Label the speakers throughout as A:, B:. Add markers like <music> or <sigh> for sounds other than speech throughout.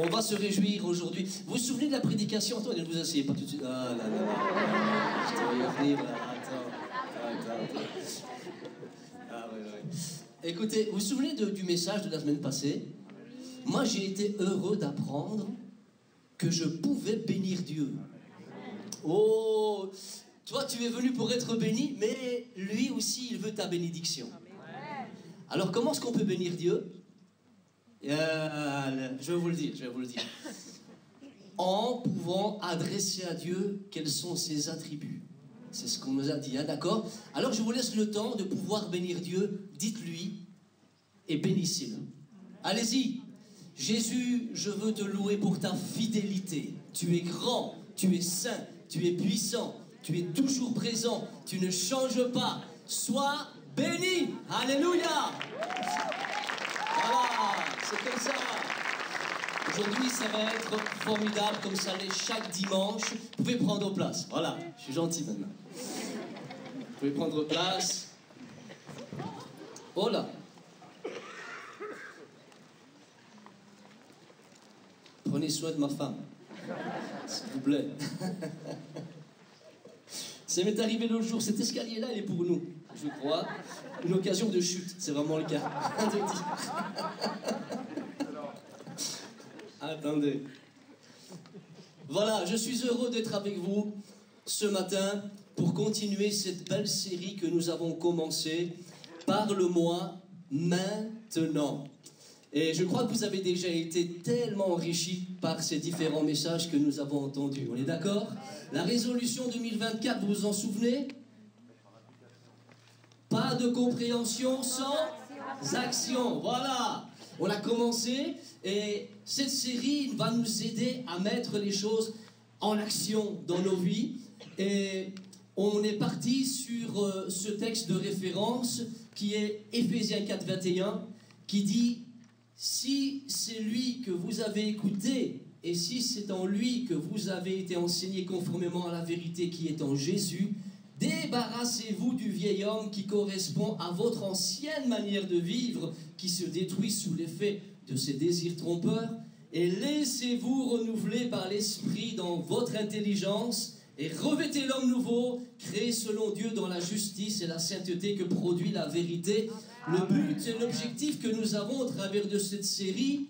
A: On va se réjouir aujourd'hui. Vous vous souvenez de la prédication Attends, ne vous asseyez pas tout de suite. Ah là là là. Je te voyais venir là. Attends. Attends, attends. Ah ouais, ouais. Écoutez, vous vous souvenez de- du message de la semaine passée? Moi, j'ai été heureux d'apprendre que je pouvais bénir Dieu. Oh, toi, tu es venu pour être béni, mais lui aussi, il veut ta bénédiction. Alors, comment est-ce qu'on peut bénir Dieu? Je vais vous le dire, je vais vous le dire. En pouvant adresser à Dieu quels sont ses attributs. C'est ce qu'on nous a dit, hein, d'accord? Alors, je vous laisse le temps de pouvoir bénir Dieu. Dites-lui et bénissez-le. Allez-y. Jésus, je veux te louer pour ta fidélité. Tu es grand, tu es saint, tu es puissant, tu es toujours présent, tu ne changes pas. Sois béni. Alléluia. Comme ça. Aujourd'hui, ça va être formidable, comme ça l'est chaque dimanche. Vous pouvez prendre place. Voilà, je suis gentil maintenant. Vous pouvez prendre place. Oh là. Prenez soin de ma femme, s'il vous plaît. <laughs> Ça m'est arrivé l'autre jour, cet escalier-là, il est pour nous, je crois. Une occasion de chute, c'est vraiment le cas. <laughs> Attendez. Voilà, je suis heureux d'être avec vous ce matin pour continuer cette belle série que nous avons commencée. Parle-moi maintenant. Et je crois que vous avez déjà été tellement enrichis par ces différents messages que nous avons entendus. On est d'accord? La résolution 2024, vous vous en souvenez? Pas de compréhension sans action. Voilà. On a commencé et cette série va nous aider à mettre les choses en action dans nos vies. Et on est parti sur euh, ce texte de référence qui est Éphésiens 4, 21, qui dit si c'est lui que vous avez écouté, et si c'est en lui que vous avez été enseigné conformément à la vérité qui est en Jésus, débarrassez-vous du vieil homme qui correspond à votre ancienne manière de vivre, qui se détruit sous l'effet de ses désirs trompeurs, et laissez-vous renouveler par l'Esprit dans votre intelligence, et revêtez l'homme nouveau, créé selon Dieu dans la justice et la sainteté que produit la vérité. Le but et l'objectif que nous avons au travers de cette série,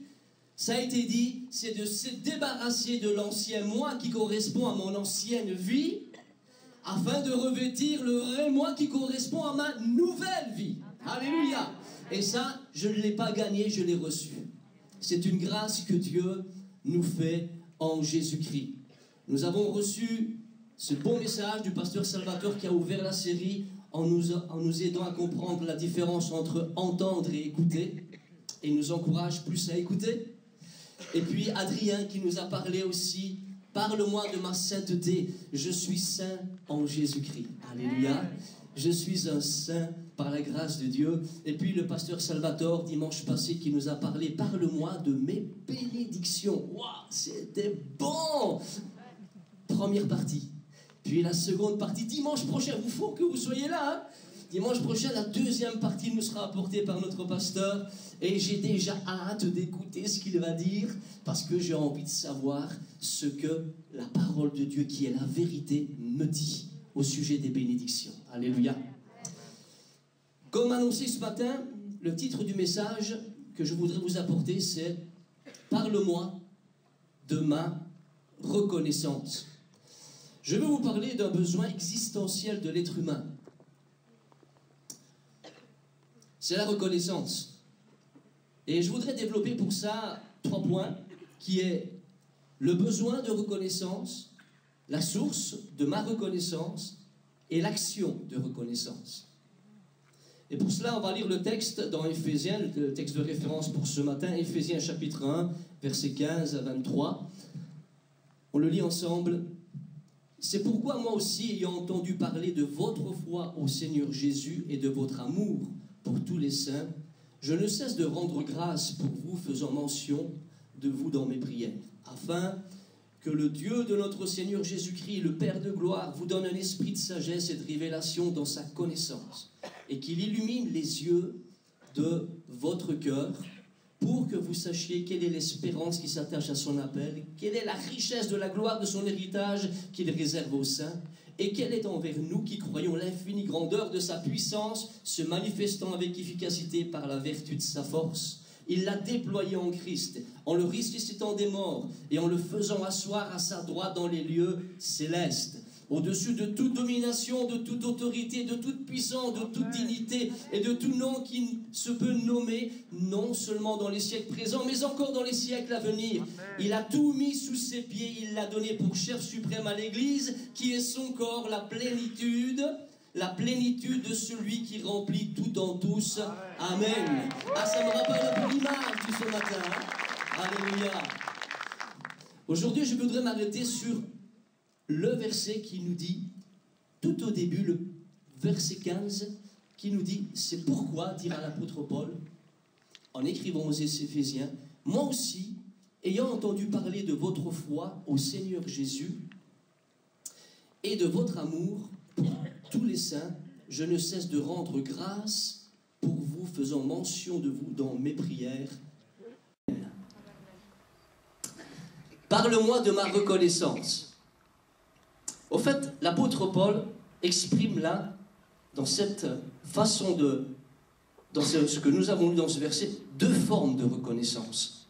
A: ça a été dit, c'est de se débarrasser de l'ancien moi qui correspond à mon ancienne vie, afin de revêtir le vrai moi qui correspond à ma nouvelle vie. Alléluia. Et ça, je ne l'ai pas gagné, je l'ai reçu. C'est une grâce que Dieu nous fait en Jésus-Christ. Nous avons reçu ce bon message du pasteur Salvatore qui a ouvert la série en nous, en nous aidant à comprendre la différence entre entendre et écouter. Et il nous encourage plus à écouter. Et puis Adrien qui nous a parlé aussi, parle-moi de ma sainteté, je suis saint en Jésus-Christ. Alléluia. Je suis un saint par la grâce de Dieu. Et puis le pasteur Salvatore, dimanche passé, qui nous a parlé, parle-moi de mes bénédictions. Waouh, c'était bon Première partie. Puis la seconde partie, dimanche prochain, il faut que vous soyez là. Hein dimanche prochain, la deuxième partie nous sera apportée par notre pasteur. Et j'ai déjà hâte d'écouter ce qu'il va dire, parce que j'ai envie de savoir ce que la parole de Dieu, qui est la vérité, me dit au sujet des bénédictions. Alléluia. Comme annoncé ce matin, le titre du message que je voudrais vous apporter, c'est Parle-moi de ma reconnaissance. Je veux vous parler d'un besoin existentiel de l'être humain. C'est la reconnaissance. Et je voudrais développer pour ça trois points, qui est le besoin de reconnaissance, la source de ma reconnaissance et l'action de reconnaissance. Et pour cela, on va lire le texte dans Éphésiens, le texte de référence pour ce matin, Éphésiens chapitre 1, versets 15 à 23. On le lit ensemble. C'est pourquoi moi aussi, ayant entendu parler de votre foi au Seigneur Jésus et de votre amour pour tous les saints, je ne cesse de rendre grâce pour vous, faisant mention de vous dans mes prières, afin que le Dieu de notre Seigneur Jésus-Christ, le Père de gloire, vous donne un esprit de sagesse et de révélation dans sa connaissance, et qu'il illumine les yeux de votre cœur pour que vous sachiez quelle est l'espérance qui s'attache à son appel, quelle est la richesse de la gloire de son héritage qu'il réserve aux saints, et quelle est envers nous qui croyons l'infinie grandeur de sa puissance, se manifestant avec efficacité par la vertu de sa force? Il l'a déployé en Christ, en le ressuscitant des morts et en le faisant asseoir à sa droite dans les lieux célestes au-dessus de toute domination, de toute autorité, de toute puissance, de toute dignité et de tout nom qui se peut nommer, non seulement dans les siècles présents, mais encore dans les siècles à venir. Il a tout mis sous ses pieds, il l'a donné pour chef suprême à l'Église, qui est son corps, la plénitude la plénitude de celui qui remplit tout en tous. Amen. Ah, ça me rappelle un peu l'image de ce matin. Alléluia. Aujourd'hui, je voudrais m'arrêter sur le verset qui nous dit, tout au début, le verset 15, qui nous dit, c'est pourquoi, dira l'apôtre Paul, en écrivant aux Éphésiens, moi aussi, ayant entendu parler de votre foi au Seigneur Jésus et de votre amour pour tous les saints, je ne cesse de rendre grâce pour vous, faisant mention de vous dans mes prières. Parle-moi de ma reconnaissance. Au fait, l'apôtre Paul exprime là, dans cette façon de, dans ce, que nous avons lu dans ce verset, deux formes de reconnaissance.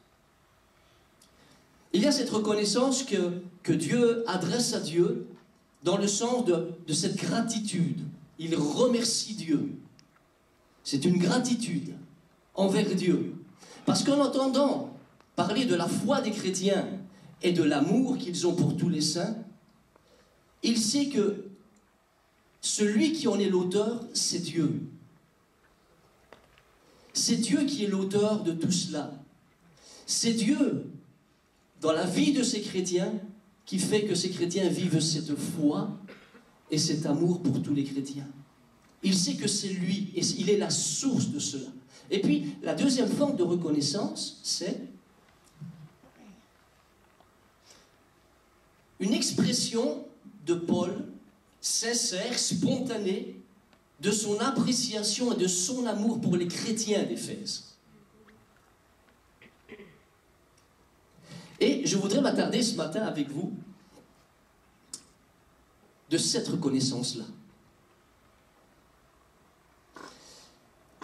A: Il y a cette reconnaissance que, Dieu adresse à Dieu dans le sens de, de cette gratitude. Il remercie Dieu. C'est une gratitude envers Dieu. Parce qu'en entendant parler de la foi des chrétiens et de l'amour qu'ils ont pour tous les saints, il sait que celui qui en est l'auteur, c'est Dieu. C'est Dieu qui est l'auteur de tout cela. C'est Dieu, dans la vie de ces chrétiens, qui fait que ces chrétiens vivent cette foi et cet amour pour tous les chrétiens. Il sait que c'est lui et il est la source de cela. Et puis, la deuxième forme de reconnaissance, c'est une expression de Paul, sincère, spontané, de son appréciation et de son amour pour les chrétiens d'Éphèse. Et je voudrais m'attarder ce matin avec vous de cette reconnaissance-là.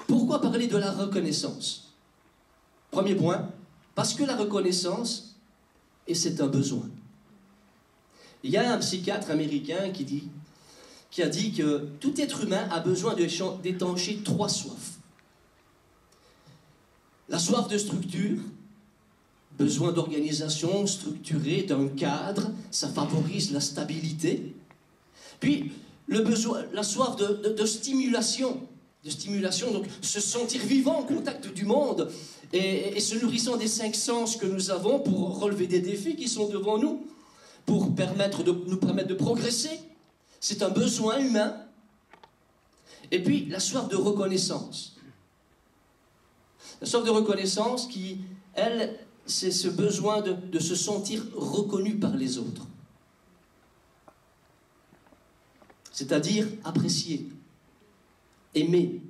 A: Pourquoi parler de la reconnaissance? Premier point, parce que la reconnaissance, et c'est un besoin. Il y a un psychiatre américain qui, a dit que tout être humain a besoin d'étancher trois soifs. La soif de structure, besoin d'organisation structurée, d'un cadre, ça favorise la stabilité. Puis, la soif de, stimulation, de stimulation, donc se sentir vivant en contact du monde et se nourrissant des cinq sens que nous avons pour relever des défis qui sont devant nous pour permettre de, nous permettre de progresser. C'est un besoin humain. Et puis, la soif de reconnaissance. La soif de reconnaissance qui, elle, c'est ce besoin de, se sentir reconnu par les autres. C'est-à-dire apprécié, aimé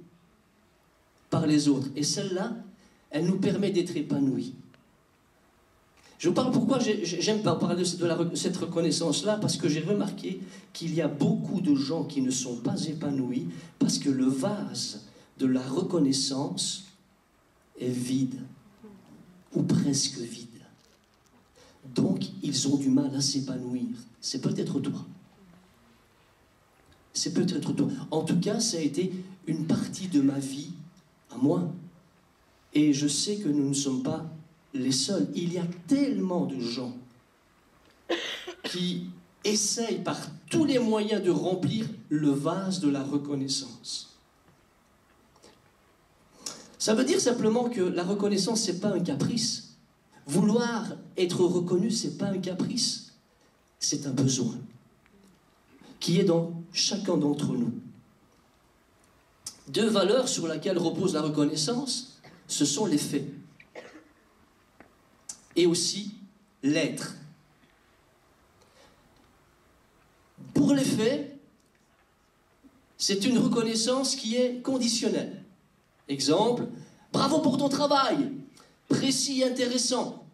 A: par les autres. Et celle-là, elle nous permet d'être épanouis. Je parle pourquoi j'aime parler de cette reconnaissance-là, parce que j'ai remarqué qu'il y a beaucoup de gens qui ne sont pas épanouis parce que le vase de la reconnaissance est vide, ou presque vide. Donc, ils ont du mal à s'épanouir. C'est peut-être toi. C'est peut-être toi. En tout cas, ça a été une partie de ma vie à moi. Et je sais que nous ne sommes pas les seuls. Il y a tellement de gens qui essayent par tous les moyens de remplir le vase de la reconnaissance. Ça veut dire simplement que la reconnaissance, ce n'est pas un caprice. Vouloir être reconnu, ce n'est pas un caprice. C'est un besoin qui est dans chacun d'entre nous. Deux valeurs sur lesquelles repose la reconnaissance, ce sont les faits et aussi l'être. Pour les faits, c'est une reconnaissance qui est conditionnelle. Exemple, bravo pour ton travail. précis et intéressant.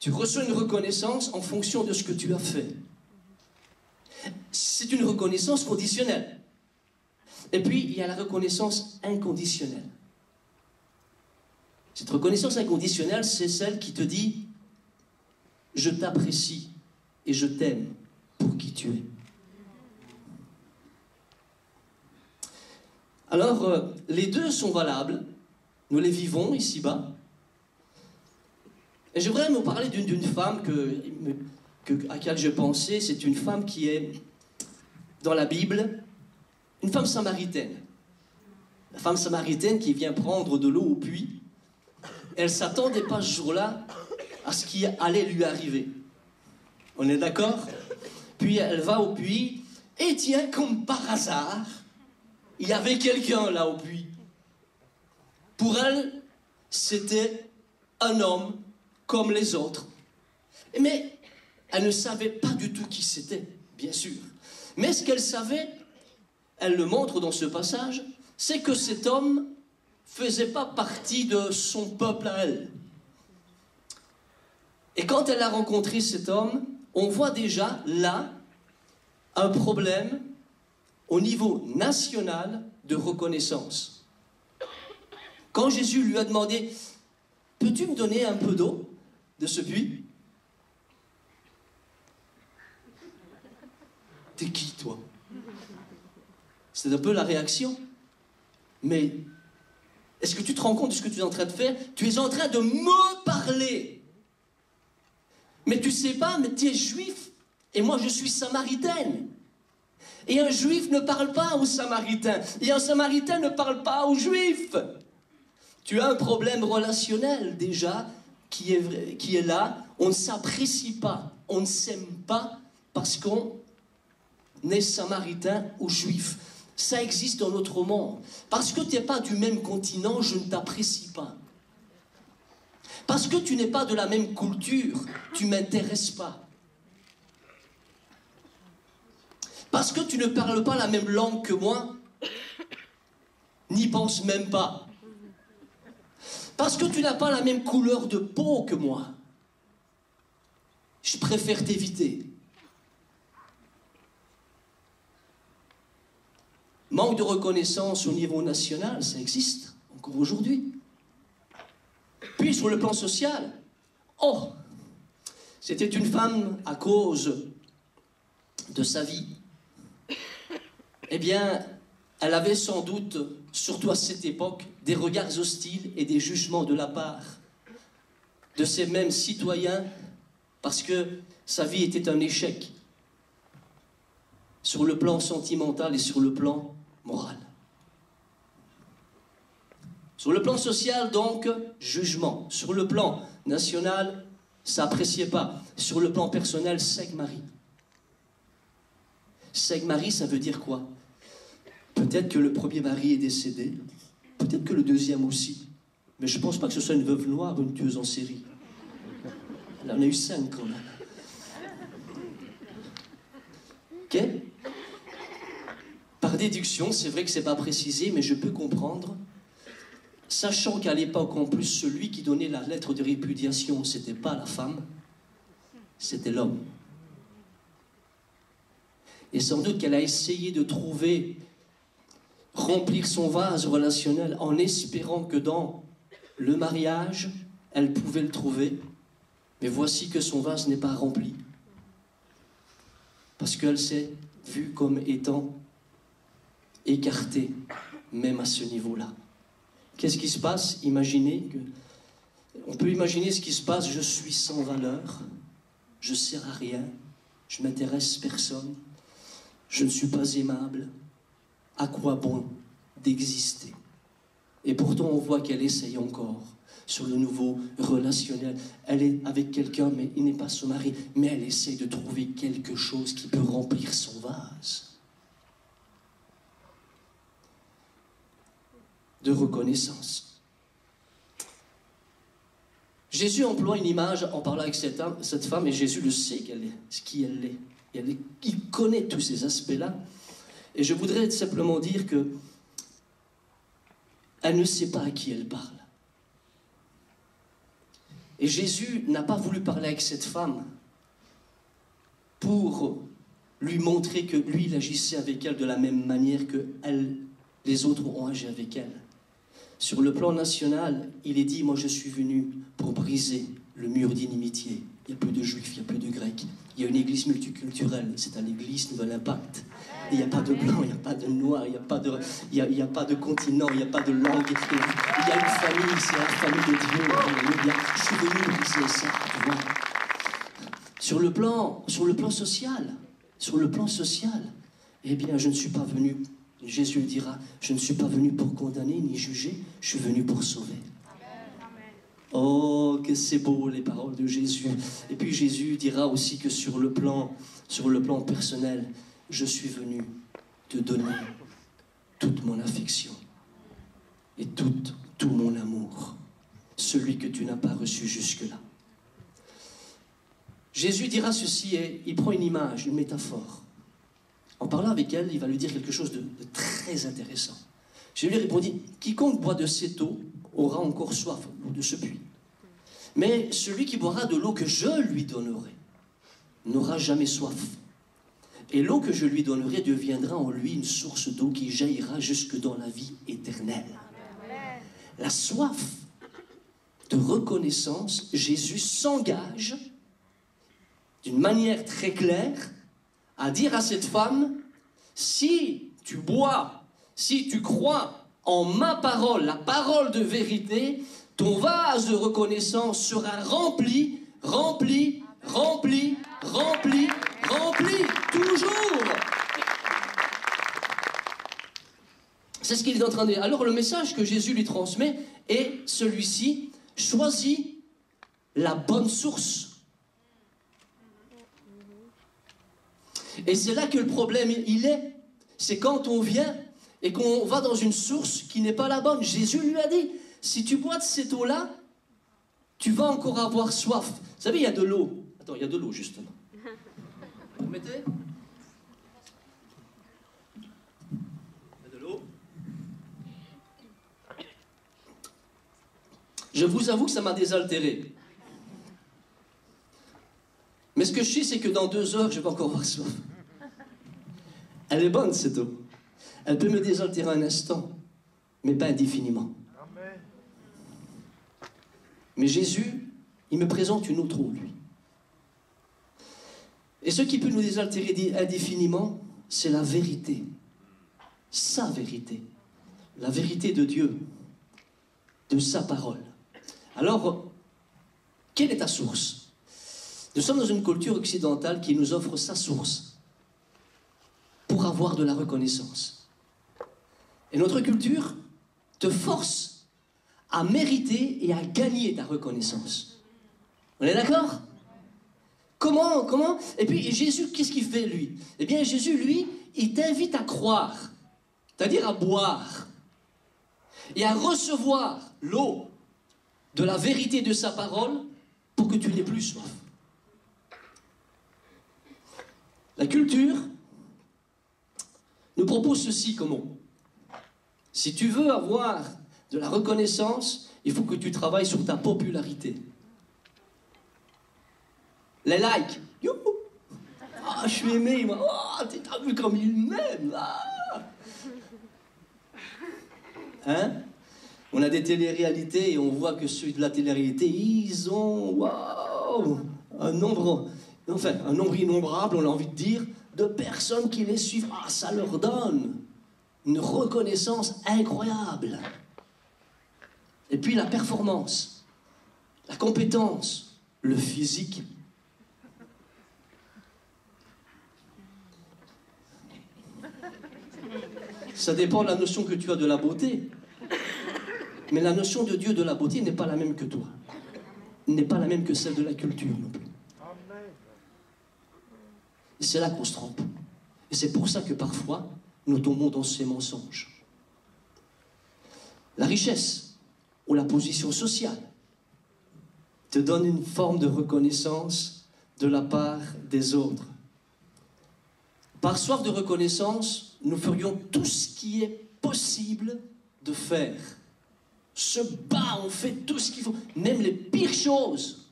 A: Tu reçois une reconnaissance en fonction de ce que tu as fait. C'est une reconnaissance conditionnelle. Et puis, il y a la reconnaissance inconditionnelle. Cette reconnaissance inconditionnelle, c'est celle qui te dit, je t'apprécie et je t'aime pour qui tu es. Alors, euh, les deux sont valables. Nous les vivons ici-bas. Et j'aimerais vous parler d'une femme à laquelle je pensais. C'est une femme qui est dans la Bible, une femme samaritaine. La femme samaritaine qui vient prendre de l'eau au puits. Elle s'attendait pas ce jour-là à ce qui allait lui arriver. On est d'accord? Puis elle va au puits, et tiens, comme par hasard, il y avait quelqu'un là au puits. Pour elle, c'était un homme comme les autres. Mais elle ne savait pas du tout qui c'était, bien sûr. Mais ce qu'elle savait, elle le montre dans ce passage, c'est que cet homme faisait pas partie de son peuple à elle. Et quand elle a rencontré cet homme, on voit déjà là un problème au niveau national de reconnaissance. Quand Jésus lui a demandé, peux-tu me donner un peu d'eau de ce puits? T'es qui, toi? C'est un peu la réaction. Mais est-ce que tu te rends compte de ce que tu es en train de faire? Tu es en train de me parler. Mais tu sais pas, mais tu es juif. Et moi, je suis samaritaine. Et un juif ne parle pas aux samaritains. Et un samaritain ne parle pas aux juifs. Tu as un problème relationnel déjà qui est, qui est là. On ne s'apprécie pas, on ne s'aime pas parce qu'on est samaritain ou juif. Ça existe dans notre monde. Parce que tu n'es pas du même continent, je ne t'apprécie pas. Parce que tu n'es pas de la même culture, tu m'intéresses pas. Parce que tu ne parles pas la même langue que moi, n'y pense même pas. Parce que tu n'as pas la même couleur de peau que moi, je préfère t'éviter. Manque de reconnaissance au niveau national, ça existe encore aujourd'hui. Puis sur le plan social, oh, c'était une femme à cause de sa vie eh bien, elle avait sans doute, surtout à cette époque, des regards hostiles et des jugements de la part de ces mêmes citoyens parce que sa vie était un échec sur le plan sentimental et sur le plan moral. Sur le plan social, donc, jugement. Sur le plan national, ça n'appréciait pas. Sur le plan personnel, Marie. Marie, ça veut dire quoi? Peut-être que le premier mari est décédé, peut-être que le deuxième aussi. Mais je ne pense pas que ce soit une veuve noire ou une tueuse en série. Elle en a eu cinq quand même. Déduction, c'est vrai que ce n'est pas précisé, mais je peux comprendre. Sachant qu'à l'époque, en plus, celui qui donnait la lettre de répudiation, ce n'était pas la femme, c'était l'homme. Et sans doute qu'elle a essayé de trouver, remplir son vase relationnel en espérant que dans le mariage, elle pouvait le trouver. Mais voici que son vase n'est pas rempli. Parce qu'elle s'est vue comme étant écartée, même à ce niveau-là. Qu'est-ce qui se passe? Imaginez. On peut imaginer ce qui se passe. Je suis sans valeur. Je ne sers à rien. Je m'intéresse personne je ne suis pas aimable, à quoi bon d'exister? Et pourtant, on voit qu'elle essaye encore sur le nouveau relationnel. Elle est avec quelqu'un, mais il n'est pas son mari, mais elle essaye de trouver quelque chose qui peut remplir son vase. De reconnaissance. Jésus emploie une image en parlant avec cette, femme, et Jésus le sait qu'elle est, ce qui elle est il connaît tous ces aspects-là. Et je voudrais simplement dire que elle ne sait pas à qui elle parle. Et Jésus n'a pas voulu parler avec cette femme pour lui montrer que lui, il agissait avec elle de la même manière que elle, les autres ont agi avec elle. Sur le plan national, il est dit, moi je suis venu pour briser le mur d'inimitié. Il n'y a plus de juifs, il n'y a plus de grecs. Il y a une église multiculturelle, c'est un église Nouvel Impact. Il n'y a pas de blanc, il n'y a pas de noir, il n'y a, pas de, y a, pas de continent, il n'y a pas de langue. Il y a une famille, c'est la famille de Dieu. Je suis venu briser ça. Sur le plan, sur le plan social, sur le plan social, eh bien, je ne suis pas venu, Jésus dira, je ne suis pas venu pour condamner ni juger, je suis venu pour sauver. Oh, que c'est beau les paroles de Jésus. Et puis Jésus dira aussi que sur le plan, sur le plan personnel, je suis venu te donner toute mon affection et tout, tout mon amour, celui que tu n'as pas reçu jusque-là. Jésus dira ceci et il prend une image, une métaphore. Parlant avec elle, il va lui dire quelque chose de, très intéressant. Jésus lui répondit Quiconque boit de cette eau aura encore soif de ce puits. Mais celui qui boira de l'eau que je lui donnerai n'aura jamais soif. Et l'eau que je lui donnerai deviendra en lui une source d'eau qui jaillira jusque dans la vie éternelle. La soif de reconnaissance, Jésus s'engage d'une manière très claire à dire à cette femme, si tu bois, si tu crois en ma parole, la parole de vérité, ton vase de reconnaissance sera rempli, rempli, rempli, rempli, rempli, toujours. C'est ce qu'il est en train de dire. Alors le message que Jésus lui transmet est celui-ci, choisis la bonne source. Et c'est là que le problème, il est. C'est quand on vient et qu'on va dans une source qui n'est pas la bonne. Jésus lui a dit, si tu bois de cette eau-là, tu vas encore avoir soif. Vous savez, il y a de l'eau. Attends, il y a de l'eau, justement. <laughs> Vous mettez? Il y a de l'eau. Je vous avoue que ça m'a désaltéré. Mais ce que je sais, c'est que dans deux heures, je vais encore avoir soif. Elle est bonne, cette eau. Elle peut me désaltérer un instant, mais pas indéfiniment. Mais Jésus, il me présente une autre eau, lui. Et ce qui peut nous désaltérer indéfiniment, c'est la vérité. Sa vérité. La vérité de Dieu. De sa parole. Alors, quelle est ta source? Nous sommes dans une culture occidentale qui nous offre sa source avoir de la reconnaissance. Et notre culture te force à mériter et à gagner ta reconnaissance. On est d'accord? Comment Comment? Et puis Jésus, qu'est-ce qu'il fait lui? Eh bien Jésus, lui, il t'invite à croire, c'est-à-dire à boire et à recevoir l'eau de la vérité de sa parole pour que tu n'aies plus soif. La culture nous propose ceci comme Si tu veux avoir de la reconnaissance, il faut que tu travailles sur ta popularité. Les likes. Youhou ah, je suis aimé. Moi. Oh, t'as vu comme il m'aime. Hein? On a des téléréalités et on voit que ceux de la télé-réalité, ils ont un nombre enfin un nombre innombrable, on a envie de dire, de personnes qui les suivent. Ah, ça leur donne une reconnaissance incroyable. Et puis la performance, la compétence, le physique. Ça dépend de la notion que tu as de la beauté. Mais la notion de Dieu de la beauté n'est pas la même que toi. N'est pas la même que celle de la culture non plus. Et c'est là qu'on se trompe. Et c'est pour ça que parfois, nous tombons dans ces mensonges. La richesse ou la position sociale te donne une forme de reconnaissance de la part des autres. Par soif de reconnaissance, nous ferions tout ce qui est possible de faire se bat, on fait tout ce qu'il faut, même les pires choses,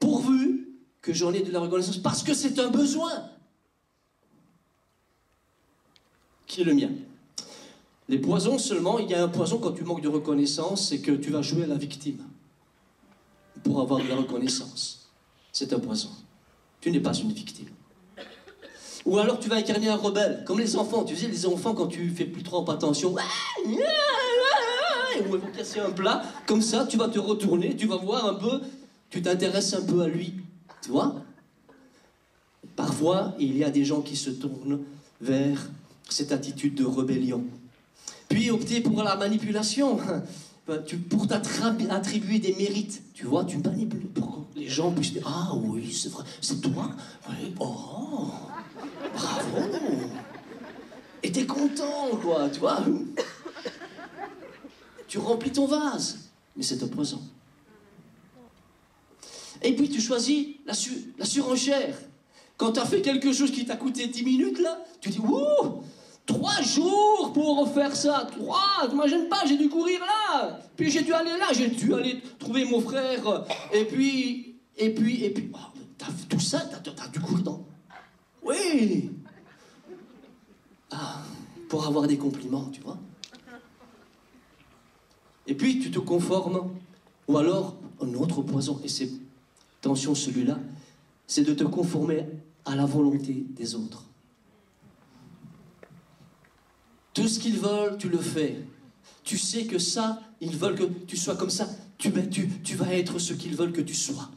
A: pourvu que j'en ai de la reconnaissance, parce que c'est un besoin qui est le mien. Les poisons seulement, il y a un poison quand tu manques de reconnaissance, c'est que tu vas jouer à la victime pour avoir de la reconnaissance. C'est un poison. Tu n'es pas une victime. Ou alors tu vas incarner un rebelle, comme les enfants. Tu sais, les enfants, quand tu fais plus trop attention, ils vont casser un plat, comme ça, tu vas te retourner, tu vas voir un peu, tu t'intéresses un peu à lui. Tu vois? Parfois, il y a des gens qui se tournent vers cette attitude de rébellion. Puis opter pour la manipulation, pour t'attribuer des mérites. Tu vois, tu manipules pour que les gens puissent dire Ah oui, c'est vrai, c'est toi. Oh, bravo Et t'es content, quoi, tu vois Tu remplis ton vase, mais c'est opposant. Et puis tu choisis la, surenchère. Quand tu as fait quelque chose qui t'a coûté 10 minutes, là, tu dis Ouh Trois jours pour faire ça. Trois, t'imagines pas, j'ai dû courir là. Puis j'ai dû aller là, j'ai dû aller trouver mon frère. Et puis, et puis, et puis, oh, tout ça, t'as as dû courir dans. Oui. Ah, pour avoir des compliments, tu vois. Et puis tu te conformes, ou alors un autre poison, et c'est, attention celui-là, c'est de te conformer à la volonté des autres. Tout ce qu'ils veulent, tu le fais. Tu sais que ça, ils veulent que tu sois comme ça. Tu, vas être ce qu'ils veulent que tu sois.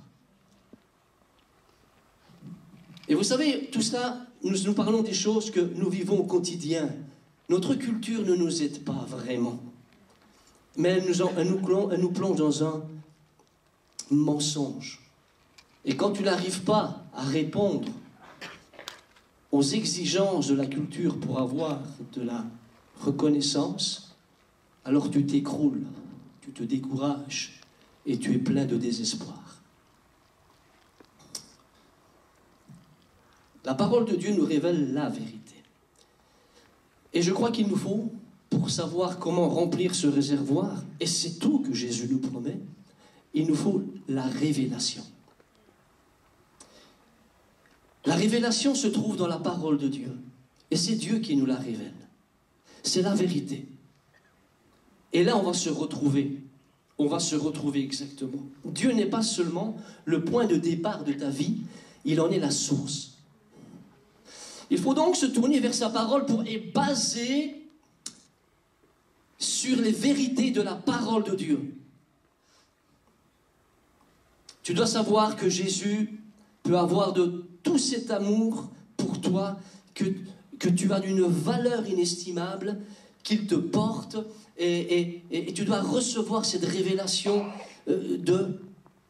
A: Et vous savez, tout ça, nous, parlons des choses que nous vivons au quotidien. Notre culture ne nous aide pas vraiment. Mais elle nous plonge dans un mensonge. Et quand tu n'arrives pas à répondre aux exigences de la culture pour avoir de la reconnaissance, alors tu t'écroules, tu te décourages et tu es plein de désespoir. La parole de Dieu nous révèle la vérité. Et je crois qu'il nous faut, pour savoir comment remplir ce réservoir, et c'est tout que Jésus nous promet, il nous faut la révélation. La révélation se trouve dans la parole de Dieu. Et c'est Dieu qui nous la révèle. C'est la vérité. Et là, on va se retrouver. On va se retrouver exactement. Dieu n'est pas seulement le point de départ de ta vie, il en est la source. Il faut donc se tourner vers sa parole pour et baser sur les vérités de la parole de Dieu. Tu dois savoir que Jésus peut avoir de tout cet amour pour toi que que tu as d'une valeur inestimable, qu'il te porte, et, tu dois recevoir cette révélation euh, de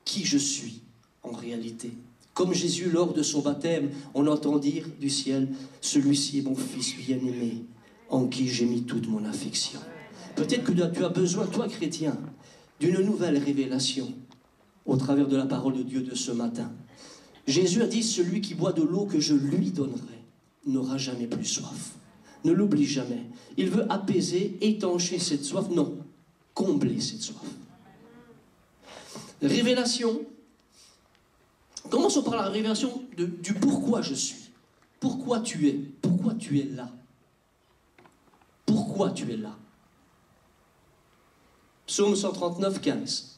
A: qui je suis en réalité. Comme Jésus, lors de son baptême, on entend dire du ciel, celui-ci est mon fils bien-aimé, en qui j'ai mis toute mon affection. Peut-être que tu as besoin, toi chrétien, d'une nouvelle révélation au travers de la parole de Dieu de ce matin. Jésus a dit, celui qui boit de l'eau que je lui donnerai n'aura jamais plus soif. Ne l'oublie jamais. Il veut apaiser, étancher cette soif. Non, combler cette soif. Révélation. Commençons par la révélation du pourquoi je suis. Pourquoi tu es Pourquoi tu es là Pourquoi tu es là Psaume 139, 15.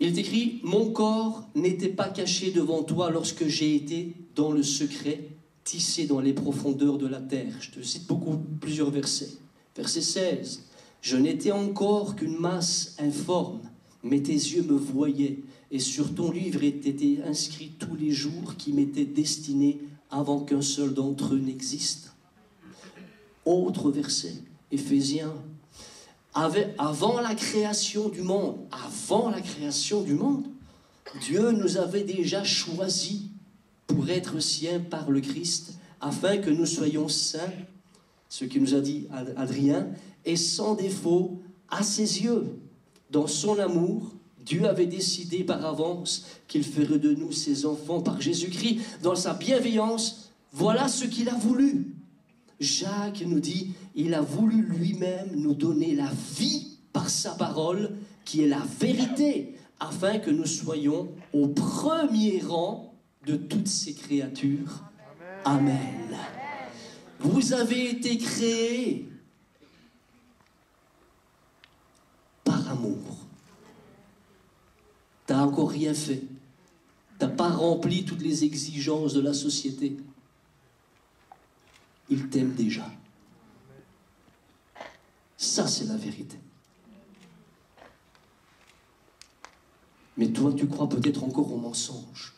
A: Il Mon corps n'était pas caché devant toi lorsque j'ai été dans le secret, tissé dans les profondeurs de la terre. Je te cite beaucoup, plusieurs versets. Verset 16, Je n'étais encore qu'une masse informe, mais tes yeux me voyaient, et sur ton livre étaient inscrits tous les jours qui m'étaient destinés avant qu'un seul d'entre eux n'existe. Autre verset, Éphésiens avant la création du monde, avant la création du monde, Dieu nous avait déjà choisis pour être siens par le Christ, afin que nous soyons saints, ce qui nous a dit Adrien, et sans défaut à ses yeux. Dans son amour, Dieu avait décidé par avance qu'il ferait de nous ses enfants par Jésus-Christ. Dans sa bienveillance, voilà ce qu'il a voulu. Jacques nous dit, il a voulu lui-même nous donner la vie par sa parole, qui est la vérité, afin que nous soyons au premier rang de toutes ces créatures. Amen. Vous avez été créés par amour. Tu n'as encore rien fait. Tu n'as pas rempli toutes les exigences de la société. Il t'aime déjà. Ça, c'est la vérité. Mais toi, tu crois peut-être encore au mensonge.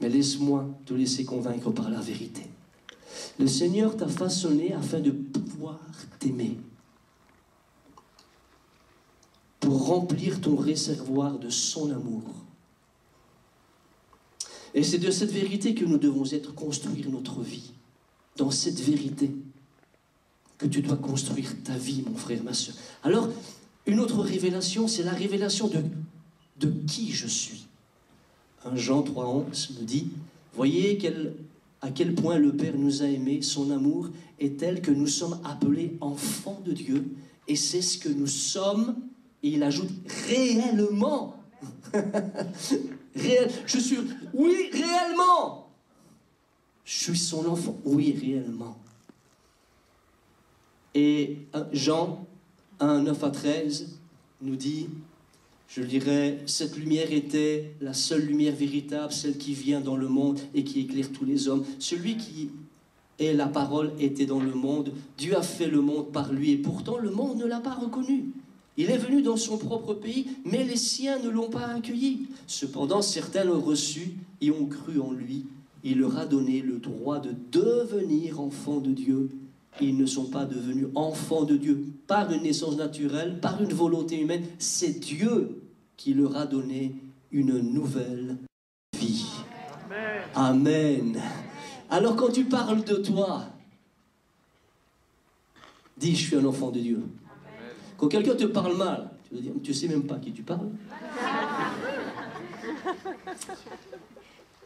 A: Mais laisse-moi te laisser convaincre par la vérité. Le Seigneur t'a façonné afin de pouvoir t'aimer. Pour remplir ton réservoir de son amour. Et c'est de cette vérité que nous devons être construire notre vie. Dans cette vérité que tu dois construire ta vie, mon frère, ma soeur. Alors, une autre révélation, c'est la révélation de, de qui je suis. Jean 3.11 me dit, voyez à quel point le Père nous a aimés, son amour est tel que nous sommes appelés enfants de Dieu, et c'est ce que nous sommes, et il ajoute réellement. <laughs> Je suis, oui, réellement. Je suis son enfant, oui, réellement. Et Jean 1, 9 à 13 nous dit, je dirais, cette lumière était la seule lumière véritable, celle qui vient dans le monde et qui éclaire tous les hommes. Celui qui est la parole était dans le monde. Dieu a fait le monde par lui et pourtant le monde ne l'a pas reconnu. Il est venu dans son propre pays, mais les siens ne l'ont pas accueilli. Cependant, certains l'ont reçu et ont cru en lui. Il leur a donné le droit de devenir enfants de Dieu ils ne sont pas devenus enfants de Dieu par une naissance naturelle, par une volonté humaine. C'est Dieu qui leur a donné une nouvelle vie. Amen. Alors quand tu parles de toi, dis je suis un enfant de Dieu. Quand quelqu'un te parle mal, tu vas dire tu sais même pas qui tu parles.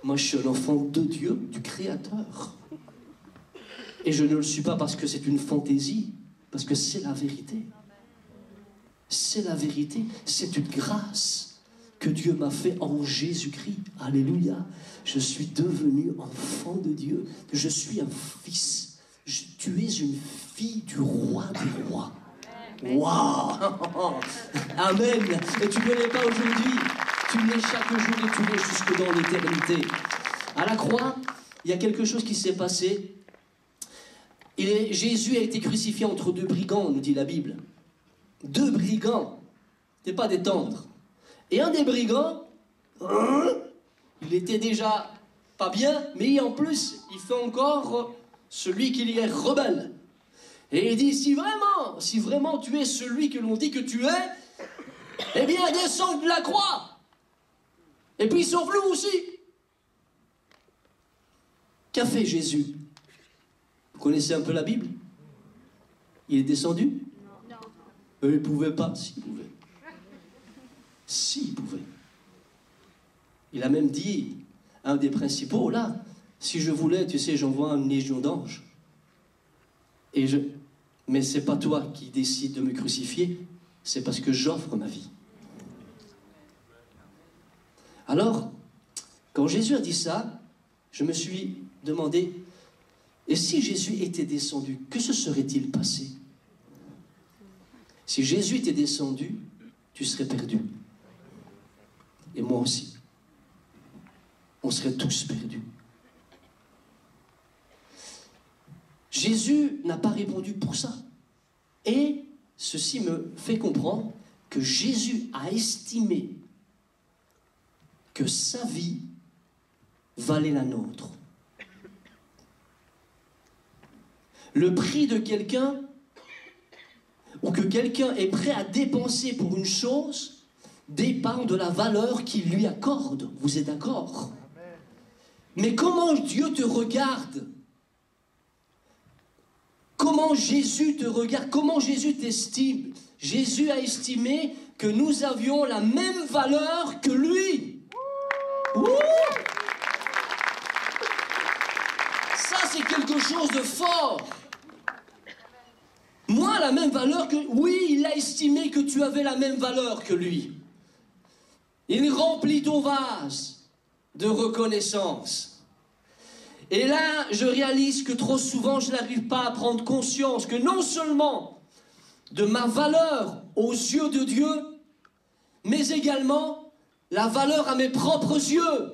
A: Moi je suis un enfant de Dieu, du Créateur. Et je ne le suis pas parce que c'est une fantaisie, parce que c'est la vérité. C'est la vérité, c'est une grâce que Dieu m'a fait en Jésus-Christ. Alléluia. Je suis devenu enfant de Dieu. Je suis un fils. tu es une fille du roi des rois. Waouh <laughs> Amen. Et tu ne l'es pas aujourd'hui. Tu l'es chaque jour et tu l'es jusque dans l'éternité. À la croix, il y a quelque chose qui s'est passé Jésus a été crucifié entre deux brigands, nous dit la Bible. Deux brigands. C'était pas des tendres. Et un des brigands, hein, il était déjà pas bien, mais en plus, il fait encore celui qui est rebelle. Et il dit, si vraiment, si vraiment tu es celui que l'on dit que tu es, eh bien, descends de la croix. Et puis sauve-le aussi. Qu'a fait Jésus? Vous connaissez un peu la Bible? Il est descendu? Non. Il ne pouvait pas, s'il pouvait. S'il pouvait. Il a même dit, un des principaux, là, si je voulais, tu sais, j'envoie une légion d'anges. Et je... Mais c'est pas toi qui décides de me crucifier, c'est parce que j'offre ma vie. Alors, quand Jésus a dit ça, je me suis demandé, et si Jésus était descendu, que se serait-il passé? Si Jésus était descendu, tu serais perdu. Et moi aussi. On serait tous perdus. Jésus n'a pas répondu pour ça. Et ceci me fait comprendre que Jésus a estimé que sa vie valait la nôtre. le prix de quelqu'un ou que quelqu'un est prêt à dépenser pour une chose dépend de la valeur qu'il lui accorde. Vous êtes d'accord? Mais comment Dieu te regarde Comment Jésus te regarde Comment Jésus t'estime Jésus a estimé que nous avions la même valeur que lui. Ça, c'est quelque chose de fort. Moi, la même valeur que... Oui, il a estimé que tu avais la même valeur que lui. Il remplit ton vase de reconnaissance. Et là, je réalise que trop souvent, je n'arrive pas à prendre conscience que non seulement de ma valeur aux yeux de Dieu, mais également la valeur à mes propres yeux.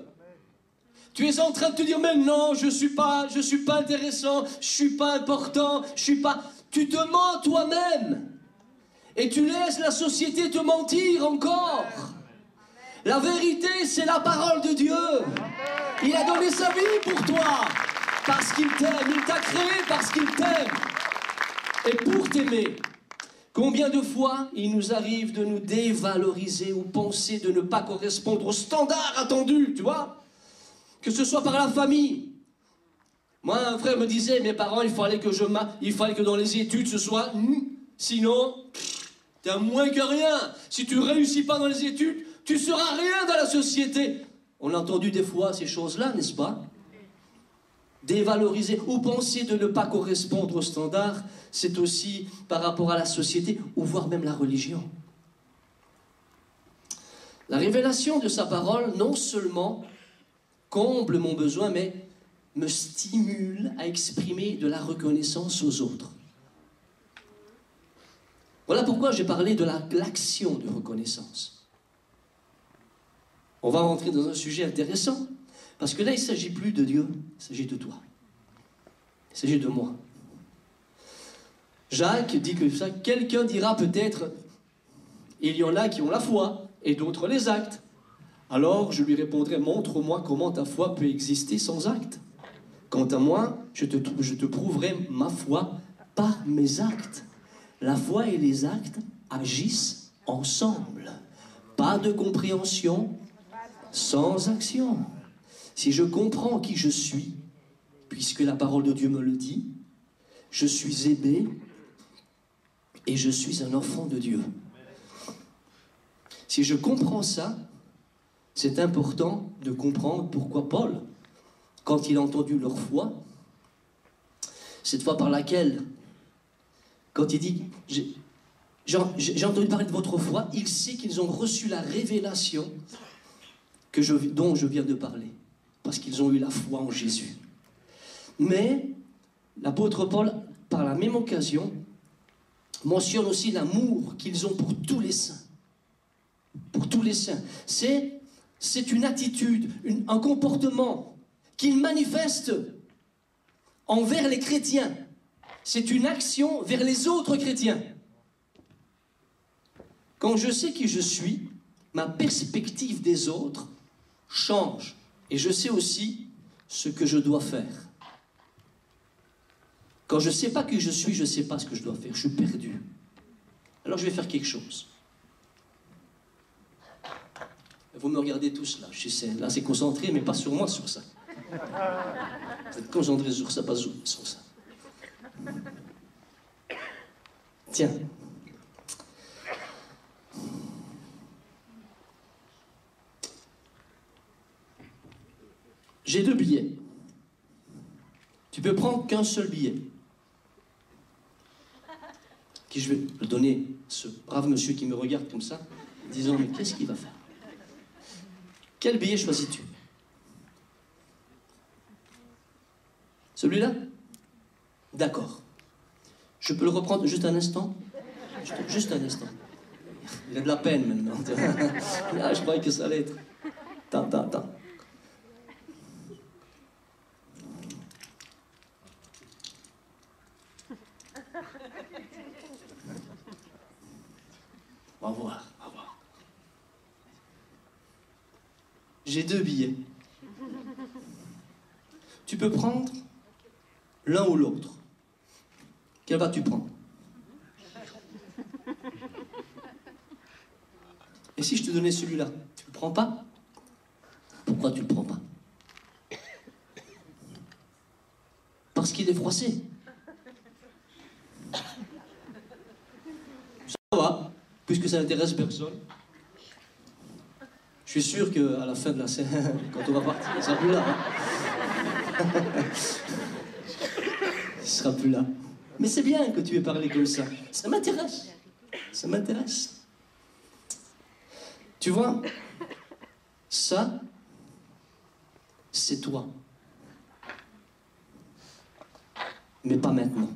A: Tu es en train de te dire, mais non, je suis suis pas intéressant, je suis pas important, je suis pas. Tu te mens toi-même. Et tu laisses la société te mentir encore. La vérité, c'est la parole de Dieu. Il a donné sa vie pour toi. Parce qu'il t'aime. Il t'a créé parce qu'il t'aime. Et pour t'aimer, combien de fois il nous arrive de nous dévaloriser ou penser de ne pas correspondre aux standards attendus, tu vois? Que ce soit par la famille. Moi, un frère me disait, mes parents, il fallait que dans les études ce soit sinon t'es moins que rien. Si tu réussis pas dans les études, tu seras rien dans la société. On a entendu des fois ces choses-là, n'est-ce pas? Dévaloriser ou penser de ne pas correspondre aux standards, c'est aussi par rapport à la société ou voire même la religion. La révélation de sa parole non seulement comble mon besoin, mais me stimule à exprimer de la reconnaissance aux autres. Voilà pourquoi j'ai parlé de l'action de reconnaissance. On va rentrer dans un sujet intéressant, parce que là, il ne s'agit plus de Dieu, il s'agit de toi. Il s'agit de moi. Jacques dit que quelqu'un dira peut-être, il y en a qui ont la foi et d'autres les actes. Alors je lui répondrai, montre-moi comment ta foi peut exister sans actes. Quant à moi, je te, je te prouverai ma foi par mes actes. La foi et les actes agissent ensemble. Pas de compréhension sans action. Si je comprends qui je suis, puisque la parole de Dieu me le dit, je suis aimé et je suis un enfant de Dieu. Si je comprends ça, c'est important de comprendre pourquoi Paul, quand il a entendu leur foi, cette foi par laquelle, quand il dit, j'ai entendu parler de votre foi, il sait qu'ils ont reçu la révélation que je, dont je viens de parler, parce qu'ils ont eu la foi en Jésus. Mais l'apôtre Paul, par la même occasion, mentionne aussi l'amour qu'ils ont pour tous les saints. Pour tous les saints. C'est, c'est une attitude, un comportement qu'ils manifestent envers les chrétiens. C'est une action vers les autres chrétiens. Quand je sais qui je suis, ma perspective des autres change. Et je sais aussi ce que je dois faire. Quand je ne sais pas qui je suis, je ne sais pas ce que je dois faire. Je suis perdu. Alors je vais faire quelque chose. Vous me regardez tous là. Je là c'est concentré, mais pas sur moi, sur ça. Vous êtes concentré sur ça, pas sur ça. Tiens, J'ai deux billets. Tu peux prendre qu'un seul billet. Qui je vais le donner ce brave monsieur qui me regarde comme ça, disant Mais qu'est-ce qu'il va faire? Quel billet choisis-tu? Celui-là? D'accord. Je peux le reprendre juste un instant? Juste un instant. Il a de la peine maintenant. <laughs> ah, je croyais que ça allait être. Attends, attends, attends. On va voir. J'ai deux billets. Tu peux prendre l'un ou l'autre. Quel vas-tu prendre? Et si je te donnais celui-là, tu le prends pas? Pourquoi tu le prends pas? Parce qu'il est froissé. Puisque ça n'intéresse personne. Je suis sûr qu'à la fin de la scène, <laughs> quand on va partir, ça sera plus là. Hein. <laughs> Il sera plus là. Mais c'est bien que tu aies parlé comme ça. Ça m'intéresse. Ça m'intéresse. Tu vois, ça, c'est toi. Mais pas maintenant.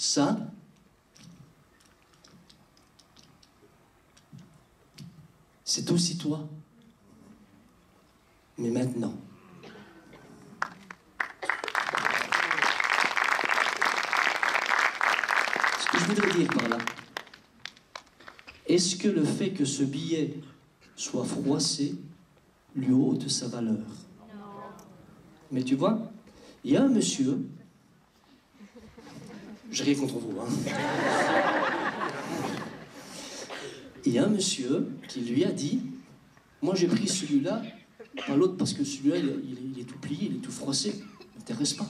A: Ça, c'est aussi toi. Mais maintenant. Ce que je voudrais dire par là, est-ce que le fait que ce billet soit froissé lui ôte sa valeur? Mais tu vois, il y a un monsieur, je ris contre vous, hein. Il y a un monsieur qui lui a dit, moi j'ai pris celui-là, pas l'autre parce que celui-là il, est tout plié, il est tout froissé, il m'intéresse pas.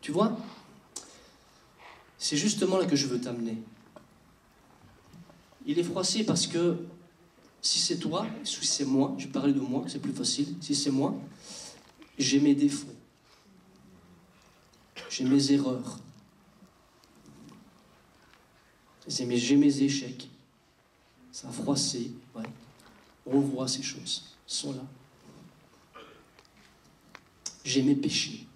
A: Tu vois C'est justement là que je veux t'amener. Il est froissé parce que si c'est toi, si c'est moi, je parler de moi, c'est plus facile, si c'est moi, j'ai mes défauts, j'ai mes erreurs, j'ai mes, échecs. Ça a froissé. On revoit ces choses, elles sont là. J'ai mes péchés.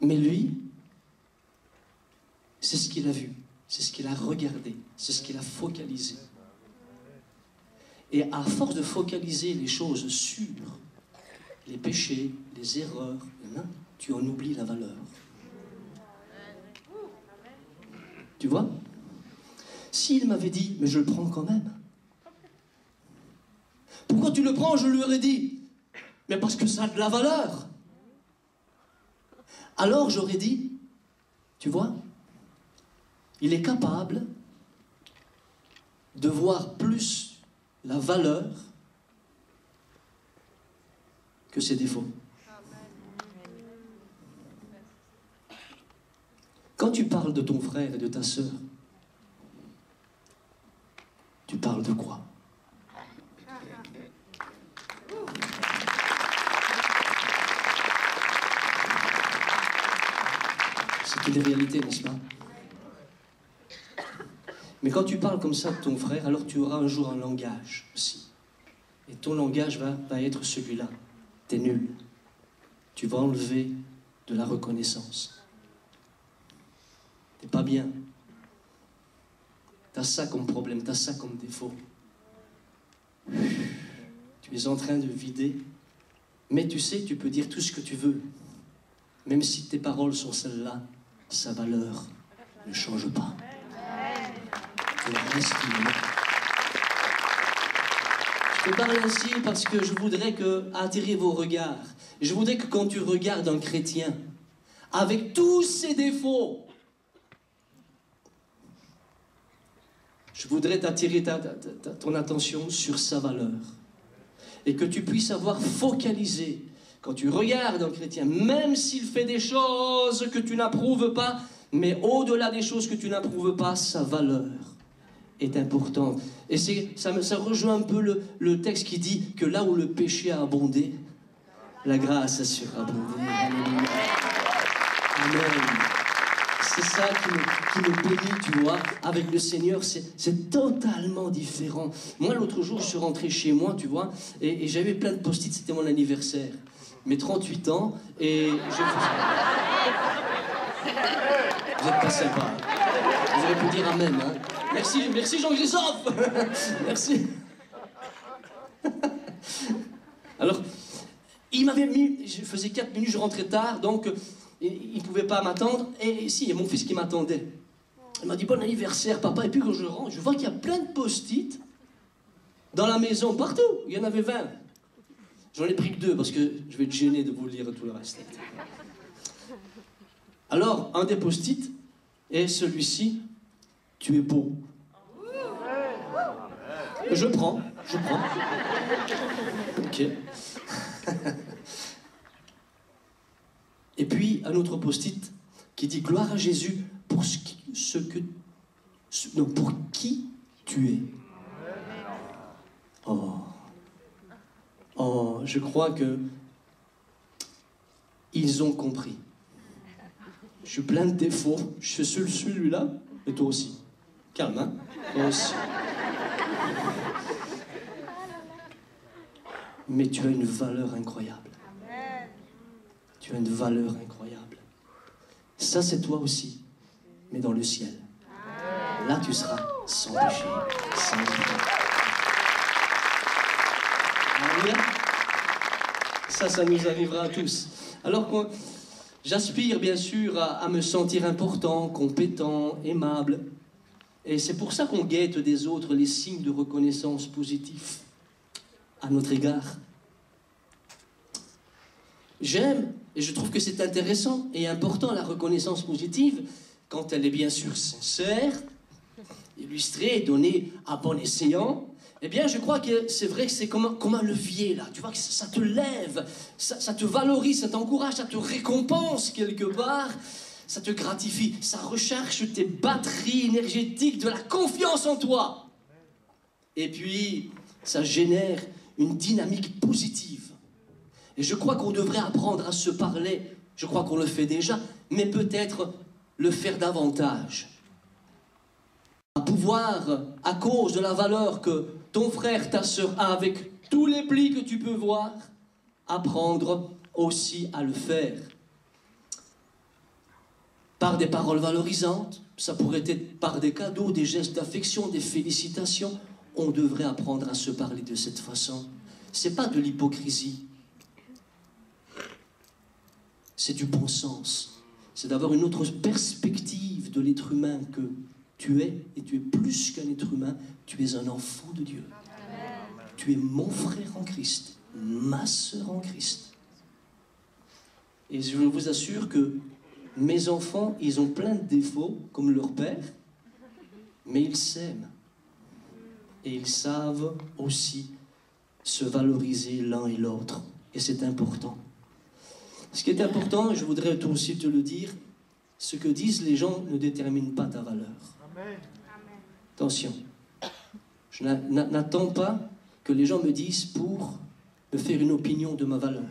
A: Mais lui, c'est ce qu'il a vu, c'est ce qu'il a regardé, c'est ce qu'il a focalisé. Et à force de focaliser les choses sur les péchés, les erreurs, hein, tu en oublies la valeur. Tu vois? S'il m'avait dit, mais je le prends quand même. Pourquoi tu le prends? Je lui aurais dit, mais parce que ça a de la valeur. Alors j'aurais dit, tu vois, il est capable de voir plus la valeur que ses défauts. Quand tu parles de ton frère et de ta sœur, tu parles de quoi? C'est une réalité, n'est-ce pas? Mais quand tu parles comme ça de ton frère, alors tu auras un jour un langage aussi. Et ton langage va, va être celui-là. T'es nul. Tu vas enlever de la reconnaissance. Pas bien. T'as ça comme problème, t'as ça comme défaut. Tu es en train de vider. Mais tu sais, tu peux dire tout ce que tu veux. Même si tes paroles sont celles-là, sa valeur ne change pas. Je te parle ainsi parce que je voudrais que attirer vos regards. Je voudrais que quand tu regardes un chrétien, avec tous ses défauts, je voudrais t'attirer ta- ton attention sur sa valeur. Et que tu puisses avoir focalisé, quand tu regardes un chrétien, même s'il fait des choses que tu n'approuves pas, mais au-delà des choses que tu n'approuves pas, sa valeur est importante. Et c'est, ça, ça rejoint un peu le, le texte qui dit que là où le péché a abondé, la grâce a surabondé. Amen. C'est ça qui me, bénit, tu vois. Avec le Seigneur, c'est, totalement différent. Moi, l'autre jour, je suis rentré chez moi, tu vois, et, j'avais plein de post-it, c'était mon anniversaire. Mes 38 ans, et je... Vous êtes pas sympa. Vous auriez pu dire Amen, hein. Merci, merci Jean-Christophe <laughs> Merci. <laughs> Alors, il m'avait mis, je faisais 4 minutes, je rentrais tard, donc il ne pouvait pas m'attendre. Et si, il y a mon fils qui m'attendait. Il m'a dit bon anniversaire, papa. Et puis quand je rentre, je vois qu'il y a plein de post-it dans la maison, partout. Il y en avait 20. J'en ai pris que deux parce que je vais être gêné de vous lire tout le reste. Alors, un des post-it est celui-ci Tu es beau. Je prends, je prends. Ok. <laughs> Et puis, un autre post-it qui dit gloire à Jésus pour ce, qui, ce que, non, pour qui tu es. Oh, oh, je crois que ils ont compris. Je suis plein de défauts. Je suis celui-là, et toi aussi. Calme, hein aussi. Mais tu as une valeur incroyable. Tu as une valeur incroyable. Ça, c'est toi aussi, mais dans le ciel. Là, tu seras sans péché, sans. Alléluia. Ça, ça nous arrivera à tous. Alors qu'on- j'aspire bien sûr à, à me sentir important, compétent, aimable. Et c'est pour ça qu'on guette des autres les signes de reconnaissance positifs à notre égard. J'aime et je trouve que c'est intéressant et important la reconnaissance positive quand elle est bien sûr sincère, illustrée, donnée à bon escient. Eh bien, je crois que c'est vrai que c'est comme, un- levier, là. Tu vois que ça, ça te lève, ça, ça te valorise, ça t'encourage, ça te récompense quelque part, ça te gratifie, ça recharge tes batteries énergétiques, de la confiance en toi. Et puis, ça génère une dynamique positive. Et je crois qu'on devrait apprendre à se parler. Je crois qu'on le fait déjà, mais peut-être le faire davantage. À pouvoir, à cause de la valeur que ton frère, ta soeur a avec tous les plis que tu peux voir, apprendre aussi à le faire. Par des paroles valorisantes, ça pourrait être par des cadeaux, des gestes d'affection, des félicitations. On devrait apprendre à se parler de cette façon. C'est pas de l'hypocrisie, c'est du bon sens. C'est d'avoir une autre perspective de l'être humain que tu es, et tu es plus qu'un être humain, tu es un enfant de Dieu. Tu es mon frère en Christ, ma sœur en Christ. Et je vous assure que mes enfants, ils ont plein de défauts, comme leur père, mais ils s'aiment. Et ils savent aussi se valoriser l'un et l'autre. Et c'est important. Ce qui est important, et je voudrais toi aussi te le dire, ce que disent les gens ne détermine pas ta valeur. Attention. Je n'a- n'a- n'attends pas que les gens me disent pour me faire une opinion de ma valeur.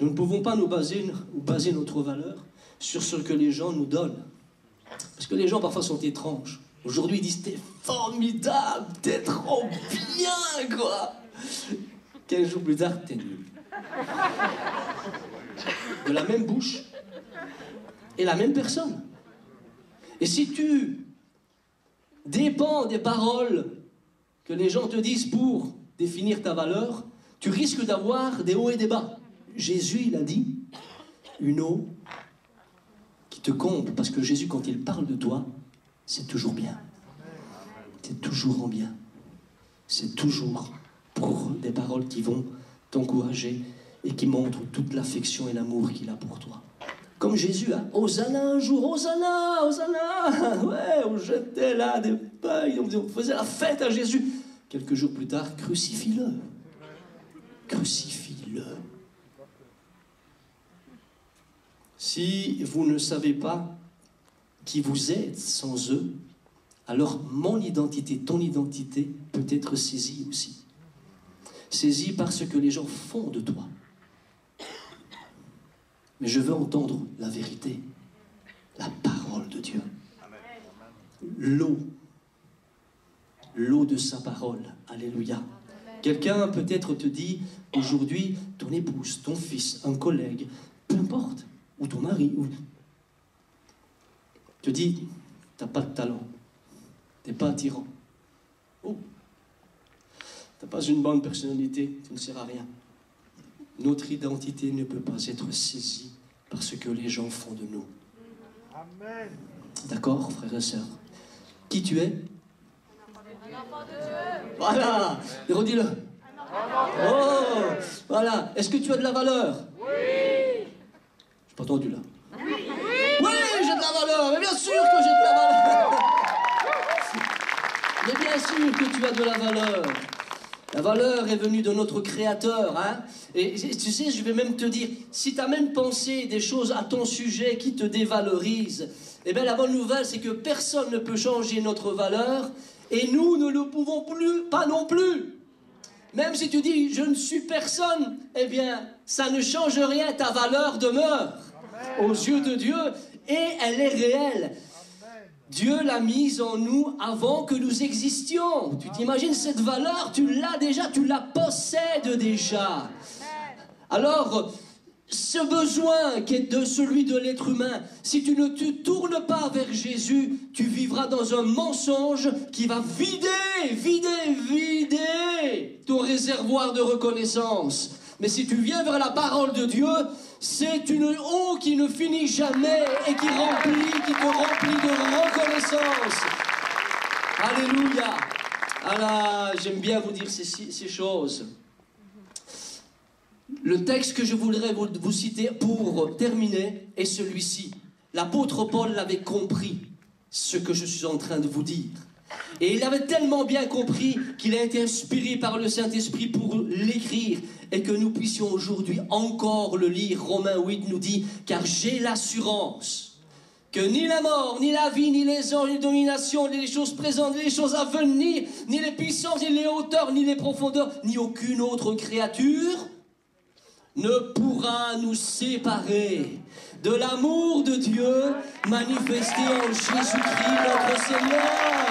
A: Nous ne pouvons pas nous baser, ou baser notre valeur sur ce que les gens nous donnent. Parce que les gens parfois sont étranges. Aujourd'hui, ils disent T'es formidable, t'es trop bien, quoi. Quinze jours plus tard, t'es nul. De la même bouche et la même personne. Et si tu dépends des paroles que les gens te disent pour définir ta valeur, tu risques d'avoir des hauts et des bas. Jésus, il a dit, une eau qui te comble, parce que Jésus, quand il parle de toi, c'est toujours bien. C'est toujours en bien. C'est toujours pour des paroles qui vont t'encourager et qui montrent toute l'affection et l'amour qu'il a pour toi. Comme Jésus, hein, Hosanna un jour, Hosanna, Hosanna, <laughs> ouais, on jetait là des pailles, on faisait la fête à Jésus. Quelques jours plus tard, crucifie-le. Crucifie-le. Si vous ne savez pas qui vous êtes sans eux, alors mon identité, ton identité peut être saisie aussi. Saisie par ce que les gens font de toi. Mais je veux entendre la vérité, la parole de Dieu. L'eau, l'eau de sa parole. Alléluia. Quelqu'un peut-être te dit aujourd'hui, ton épouse, ton fils, un collègue, peu importe, ou ton mari, ou... te dit, t'as pas de talent, t'es pas attirant. Oh, t'as pas une bonne personnalité, tu ne sers à rien. Notre identité ne peut pas être saisie par ce que les gens font de nous.
B: Amen.
A: D'accord, frères et sœurs? Qui tu es? Voilà Redis-le. Oh Voilà. Est-ce que tu as de la valeur? Oui J'ai pas entendu là. Oui Oui, j'ai de la valeur Mais bien sûr que j'ai de la valeur Mais bien sûr que tu as de la valeur La valeur est venue de notre Créateur. Hein et tu sais, je vais même te dire, si tu as même pensé des choses à ton sujet qui te dévalorisent, eh bien la bonne nouvelle, c'est que personne ne peut changer notre valeur et nous ne le pouvons plus, pas non plus. Même si tu dis je ne suis personne, eh bien ça ne change rien, ta valeur demeure aux yeux de Dieu et elle est réelle. Dieu l'a mise en nous avant que nous existions. Tu t'imagines cette valeur, tu l'as déjà, tu la possèdes déjà. Alors, ce besoin qui est de celui de l'être humain, si tu ne te tournes pas vers Jésus, tu vivras dans un mensonge qui va vider, vider, vider ton réservoir de reconnaissance. Mais si tu viens vers la parole de Dieu, c'est une eau qui ne finit jamais et qui te remplit de reconnaissance. Alléluia. Alors, j'aime bien vous dire ces, choses. Le texte que je voudrais vous, vous citer pour terminer est celui-ci. L'apôtre Paul l'avait compris, ce que je suis en train de vous dire. Et il avait tellement bien compris qu'il a été inspiré par le Saint-Esprit pour l'écrire et que nous puissions aujourd'hui encore le lire. Romains 8 nous dit, car j'ai l'assurance que ni la mort, ni la vie, ni les anges, ni les dominations, ni les choses présentes, ni les choses à venir, ni les puissances, ni les hauteurs, ni les profondeurs, ni aucune autre créature ne pourra nous séparer de l'amour de Dieu manifesté en Jésus-Christ notre Seigneur.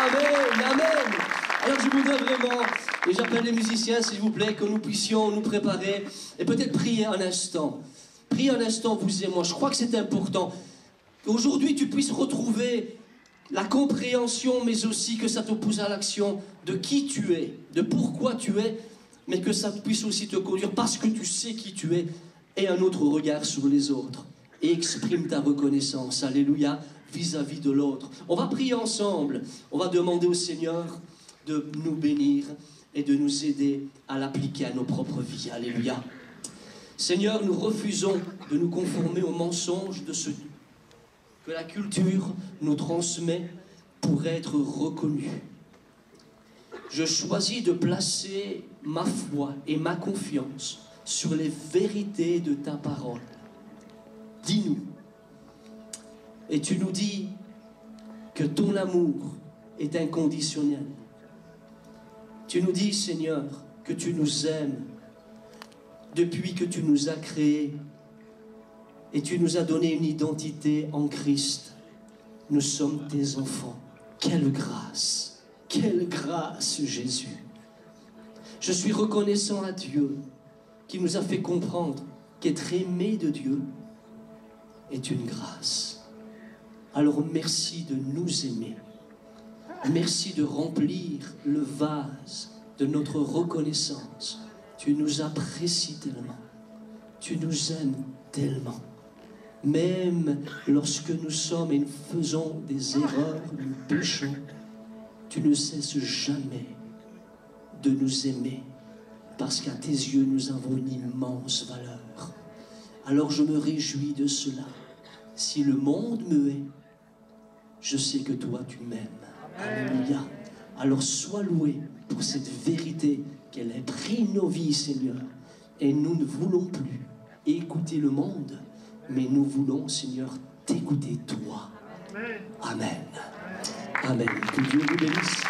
A: Amen, Amen. Alors je voudrais vraiment, et j'appelle les musiciens s'il vous plaît, que nous puissions nous préparer et peut-être prier un instant. Prier un instant, vous et moi. Je crois que c'est important. Qu'aujourd'hui tu puisses retrouver la compréhension, mais aussi que ça te pousse à l'action de qui tu es, de pourquoi tu es, mais que ça puisse aussi te conduire parce que tu sais qui tu es et un autre regard sur les autres. Et exprime ta reconnaissance. Alléluia vis-à-vis de l'autre. On va prier ensemble. On va demander au Seigneur de nous bénir et de nous aider à l'appliquer à nos propres vies. Alléluia. Seigneur, nous refusons de nous conformer aux mensonges de ce que la culture nous transmet pour être reconnu. Je choisis de placer ma foi et ma confiance sur les vérités de ta parole. Dis-nous, et tu nous dis que ton amour est inconditionnel. Tu nous dis, Seigneur, que tu nous aimes depuis que tu nous as créés et tu nous as donné une identité en Christ. Nous sommes tes enfants. Quelle grâce, quelle grâce, Jésus. Je suis reconnaissant à Dieu qui nous a fait comprendre qu'être aimé de Dieu est une grâce. Alors merci de nous aimer. Merci de remplir le vase de notre reconnaissance. Tu nous apprécies tellement. Tu nous aimes tellement. Même lorsque nous sommes et nous faisons des erreurs, nous péchons, tu ne cesses jamais de nous aimer parce qu'à tes yeux nous avons une immense valeur. Alors je me réjouis de cela. Si le monde me hait, je sais que toi tu m'aimes. Alléluia. Alors sois loué pour cette vérité qu'elle a pris nos vies, Seigneur. Et nous ne voulons plus écouter le monde, mais nous voulons, Seigneur, t'écouter toi. Amen. Amen. Que Dieu vous bénisse.